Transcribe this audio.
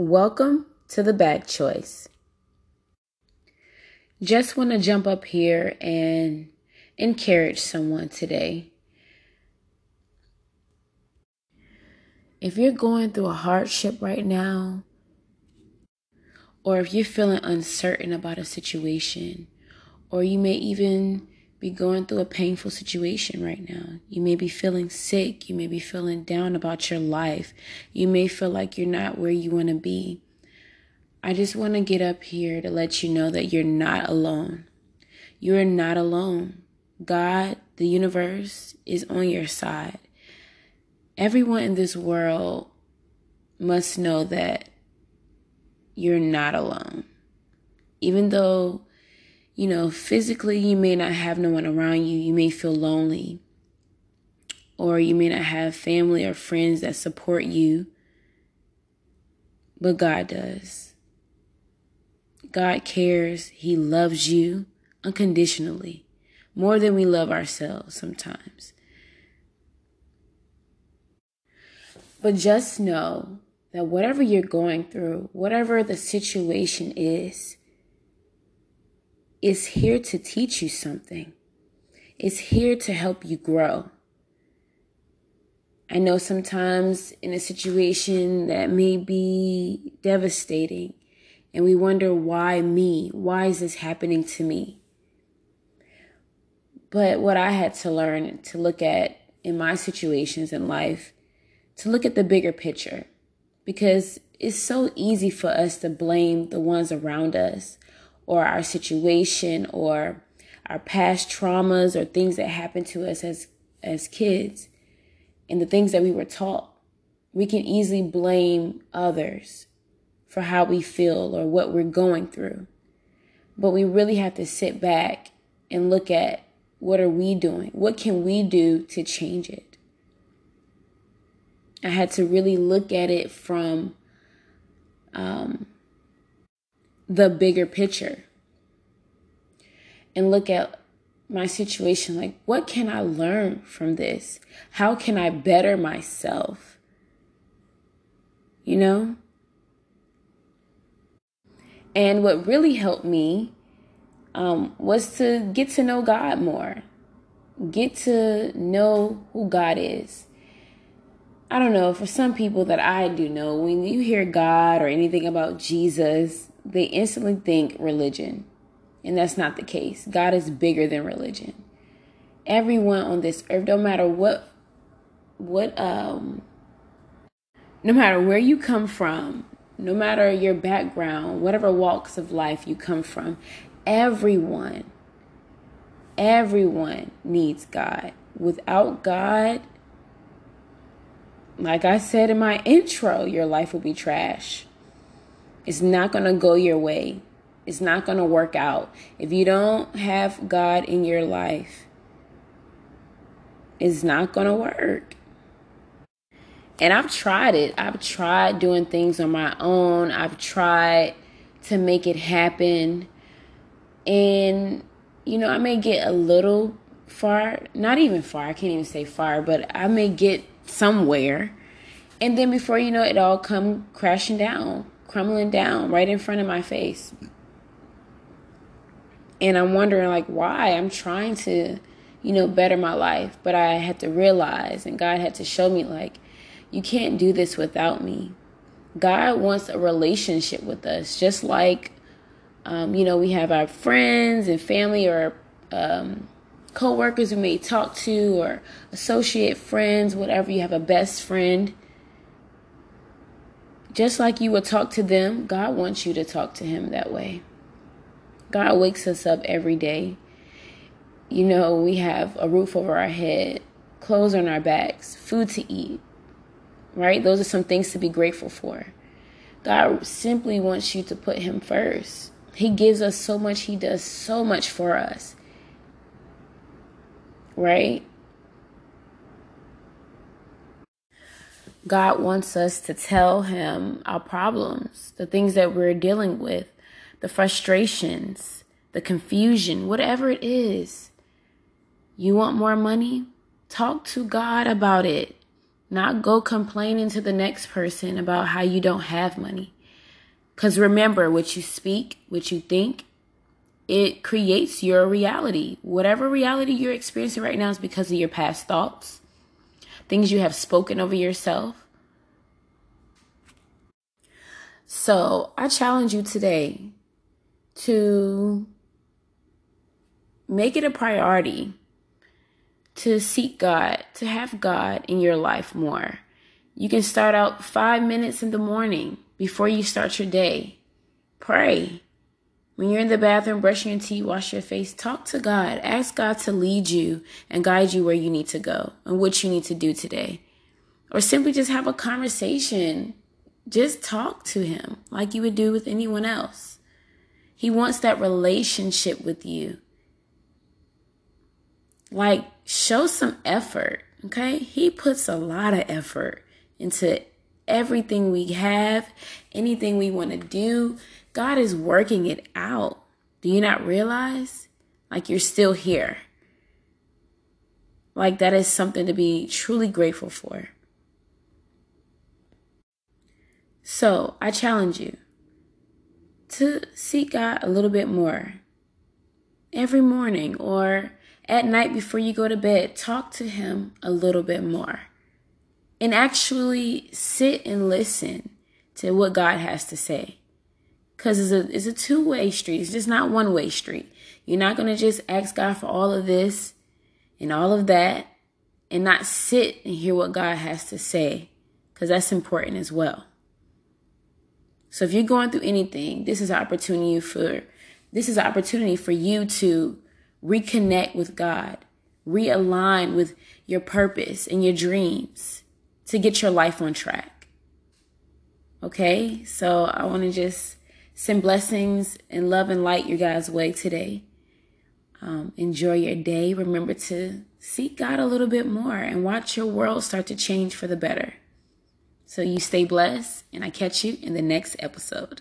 Welcome to the Bag Choice. Just want to jump up here and encourage someone today. If you're going through a hardship right now, or if you're feeling uncertain about a situation, or you may even be going through a painful situation right now. You may be feeling sick. You may be feeling down about your life. You may feel like you're not where you want to be. I just want to get up here to let you know that you're not alone. You're not alone. God, the universe, is on your side. Everyone in this world must know that you're not alone. Even though you know, physically you may not have no one around you. You may feel lonely. Or you may not have family or friends that support you. But God does. God cares. He loves you unconditionally, more than we love ourselves sometimes. But just know that whatever you're going through, whatever the situation is, is here to teach you something. It's here to help you grow. I know sometimes in a situation that may be devastating and we wonder why me? Why is this happening to me? But what I had to learn to look at in my situations in life, to look at the bigger picture, because it's so easy for us to blame the ones around us or our situation or our past traumas or things that happened to us as as kids and the things that we were taught we can easily blame others for how we feel or what we're going through. But we really have to sit back and look at what are we doing? What can we do to change it? I had to really look at it from um, the bigger picture and look at my situation like, what can I learn from this? How can I better myself? You know? And what really helped me um, was to get to know God more, get to know who God is. I don't know, for some people that I do know, when you hear God or anything about Jesus, they instantly think religion. And that's not the case. God is bigger than religion. Everyone on this earth, no matter what what um no matter where you come from, no matter your background, whatever walks of life you come from, everyone everyone needs God. Without God, like I said in my intro, your life will be trash. It's not going to go your way. It's not going to work out. If you don't have God in your life, it's not going to work. And I've tried it. I've tried doing things on my own. I've tried to make it happen. And, you know, I may get a little far, not even far, I can't even say far, but I may get somewhere. And then before you know it, it all come crashing down, crumbling down right in front of my face and I'm wondering like why I'm trying to, you know, better my life, but I had to realize and God had to show me like you can't do this without me. God wants a relationship with us, just like um, you know we have our friends and family or um, co-workers we may talk to or associate friends, whatever. You have a best friend. Just like you would talk to them, God wants you to talk to Him that way. God wakes us up every day. You know, we have a roof over our head, clothes on our backs, food to eat, right? Those are some things to be grateful for. God simply wants you to put Him first. He gives us so much, He does so much for us, right? God wants us to tell Him our problems, the things that we're dealing with the frustrations, the confusion, whatever it is. You want more money? Talk to God about it. Not go complaining to the next person about how you don't have money. Because remember, what you speak, what you think, it creates your reality. Whatever reality you're experiencing right now is because of your past thoughts, things you have spoken over yourself. So I challenge you today to make it a priority to seek God, to have God in your life more. You can start out five minutes in the morning before you start your day. Pray. When you're in the bathroom, brushing your teeth, wash your face, talk to God. Ask God to lead you and guide you where you need to go and what you need to do today. Or simply just have a conversation. Just talk to Him like you would do with anyone else. He wants that relationship with you. Like, show some effort, okay? He puts a lot of effort into everything we have, anything we want to do. God is working it out. Do you not realize? Like you're still here. Like that is something to be truly grateful for. So I challenge you to seek God a little bit more every morning or at night before you go to bed. Talk to Him a little bit more and actually sit and listen to what God has to say. Because it's a, it's a two way street, it's just not one way street. You're not going to just ask God for all of this and all of that and not sit and hear what God has to say, because that's important as well. So if you're going through anything, this is an opportunity for this is an opportunity for you to reconnect with God, realign with your purpose and your dreams to get your life on track. Okay, so I want to just send blessings and love and light your guys' way today. Um, enjoy your day. Remember to seek God a little bit more and watch your world start to change for the better. So you stay blessed, and I catch you in the next episode.